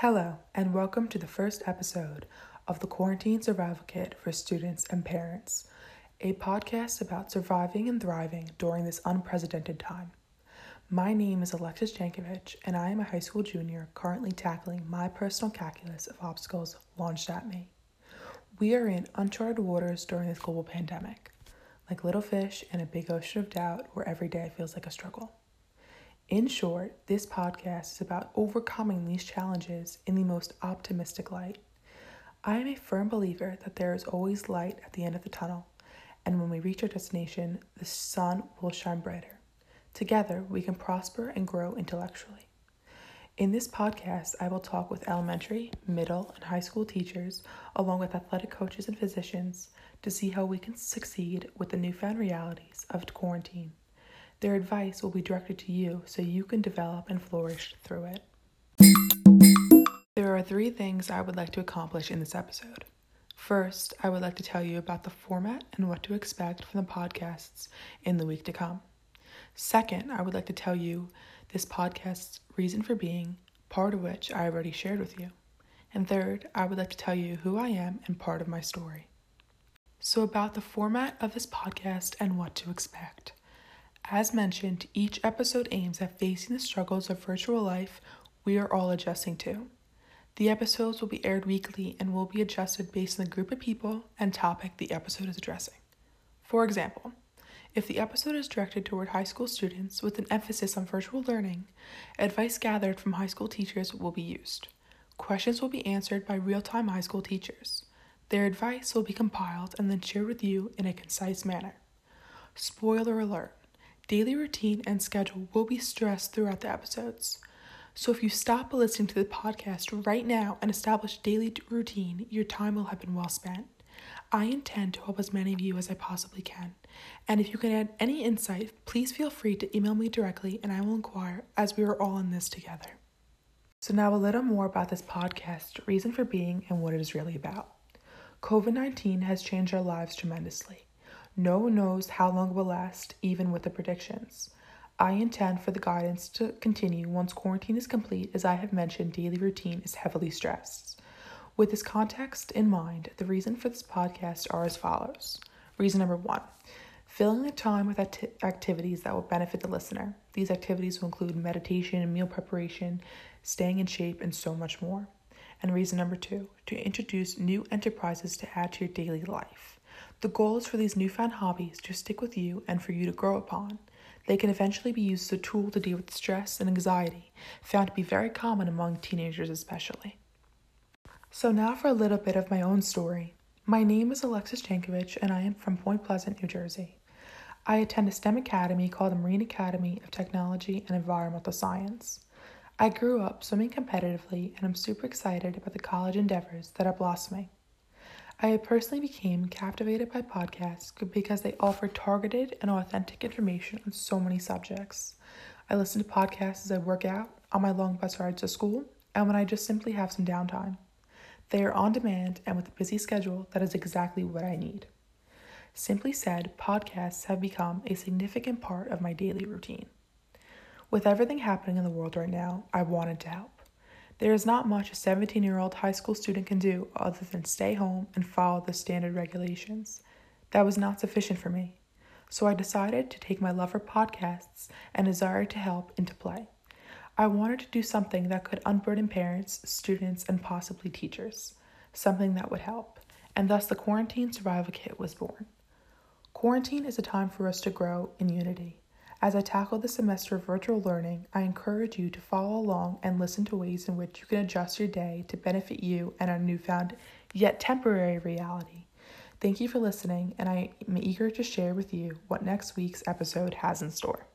Hello, and welcome to the first episode of the Quarantine Survival Kit for Students and Parents, a podcast about surviving and thriving during this unprecedented time. My name is Alexis Jankovic, and I am a high school junior currently tackling my personal calculus of obstacles launched at me. We are in uncharted waters during this global pandemic, like little fish in a big ocean of doubt where every day feels like a struggle. In short, this podcast is about overcoming these challenges in the most optimistic light. I am a firm believer that there is always light at the end of the tunnel, and when we reach our destination, the sun will shine brighter. Together, we can prosper and grow intellectually. In this podcast, I will talk with elementary, middle, and high school teachers, along with athletic coaches and physicians, to see how we can succeed with the newfound realities of quarantine. Their advice will be directed to you so you can develop and flourish through it. There are three things I would like to accomplish in this episode. First, I would like to tell you about the format and what to expect from the podcasts in the week to come. Second, I would like to tell you this podcast's reason for being, part of which I already shared with you. And third, I would like to tell you who I am and part of my story. So, about the format of this podcast and what to expect. As mentioned, each episode aims at facing the struggles of virtual life we are all adjusting to. The episodes will be aired weekly and will be adjusted based on the group of people and topic the episode is addressing. For example, if the episode is directed toward high school students with an emphasis on virtual learning, advice gathered from high school teachers will be used. Questions will be answered by real time high school teachers. Their advice will be compiled and then shared with you in a concise manner. Spoiler alert daily routine and schedule will be stressed throughout the episodes. So if you stop listening to the podcast right now and establish daily routine, your time will have been well spent. I intend to help as many of you as I possibly can. And if you can add any insight, please feel free to email me directly and I will inquire as we are all in this together. So, now a little more about this podcast, reason for being, and what it is really about. COVID 19 has changed our lives tremendously. No one knows how long it will last, even with the predictions. I intend for the guidance to continue once quarantine is complete, as I have mentioned, daily routine is heavily stressed. With this context in mind, the reason for this podcast are as follows. Reason number one filling the time with acti- activities that will benefit the listener. These activities will include meditation and meal preparation, staying in shape, and so much more. And reason number two to introduce new enterprises to add to your daily life. The goal is for these newfound hobbies to stick with you and for you to grow upon. They can eventually be used as a tool to deal with stress and anxiety, found to be very common among teenagers especially. So, now for a little bit of my own story. My name is Alexis Jankovic, and I am from Point Pleasant, New Jersey. I attend a STEM academy called the Marine Academy of Technology and Environmental Science. I grew up swimming competitively, and I'm super excited about the college endeavors that are blossoming. I personally became captivated by podcasts because they offer targeted and authentic information on so many subjects. I listen to podcasts as I work out, on my long bus rides to school, and when I just simply have some downtime. They are on demand, and with a busy schedule, that is exactly what I need. Simply said, podcasts have become a significant part of my daily routine. With everything happening in the world right now, I wanted to help. There is not much a 17 year old high school student can do other than stay home and follow the standard regulations. That was not sufficient for me, so I decided to take my love for podcasts and desire to help into play. I wanted to do something that could unburden parents, students, and possibly teachers, something that would help, and thus the Quarantine Survival Kit was born. Quarantine is a time for us to grow in unity. As I tackle the semester of virtual learning, I encourage you to follow along and listen to ways in which you can adjust your day to benefit you and our newfound yet temporary reality. Thank you for listening, and I am eager to share with you what next week's episode has in store.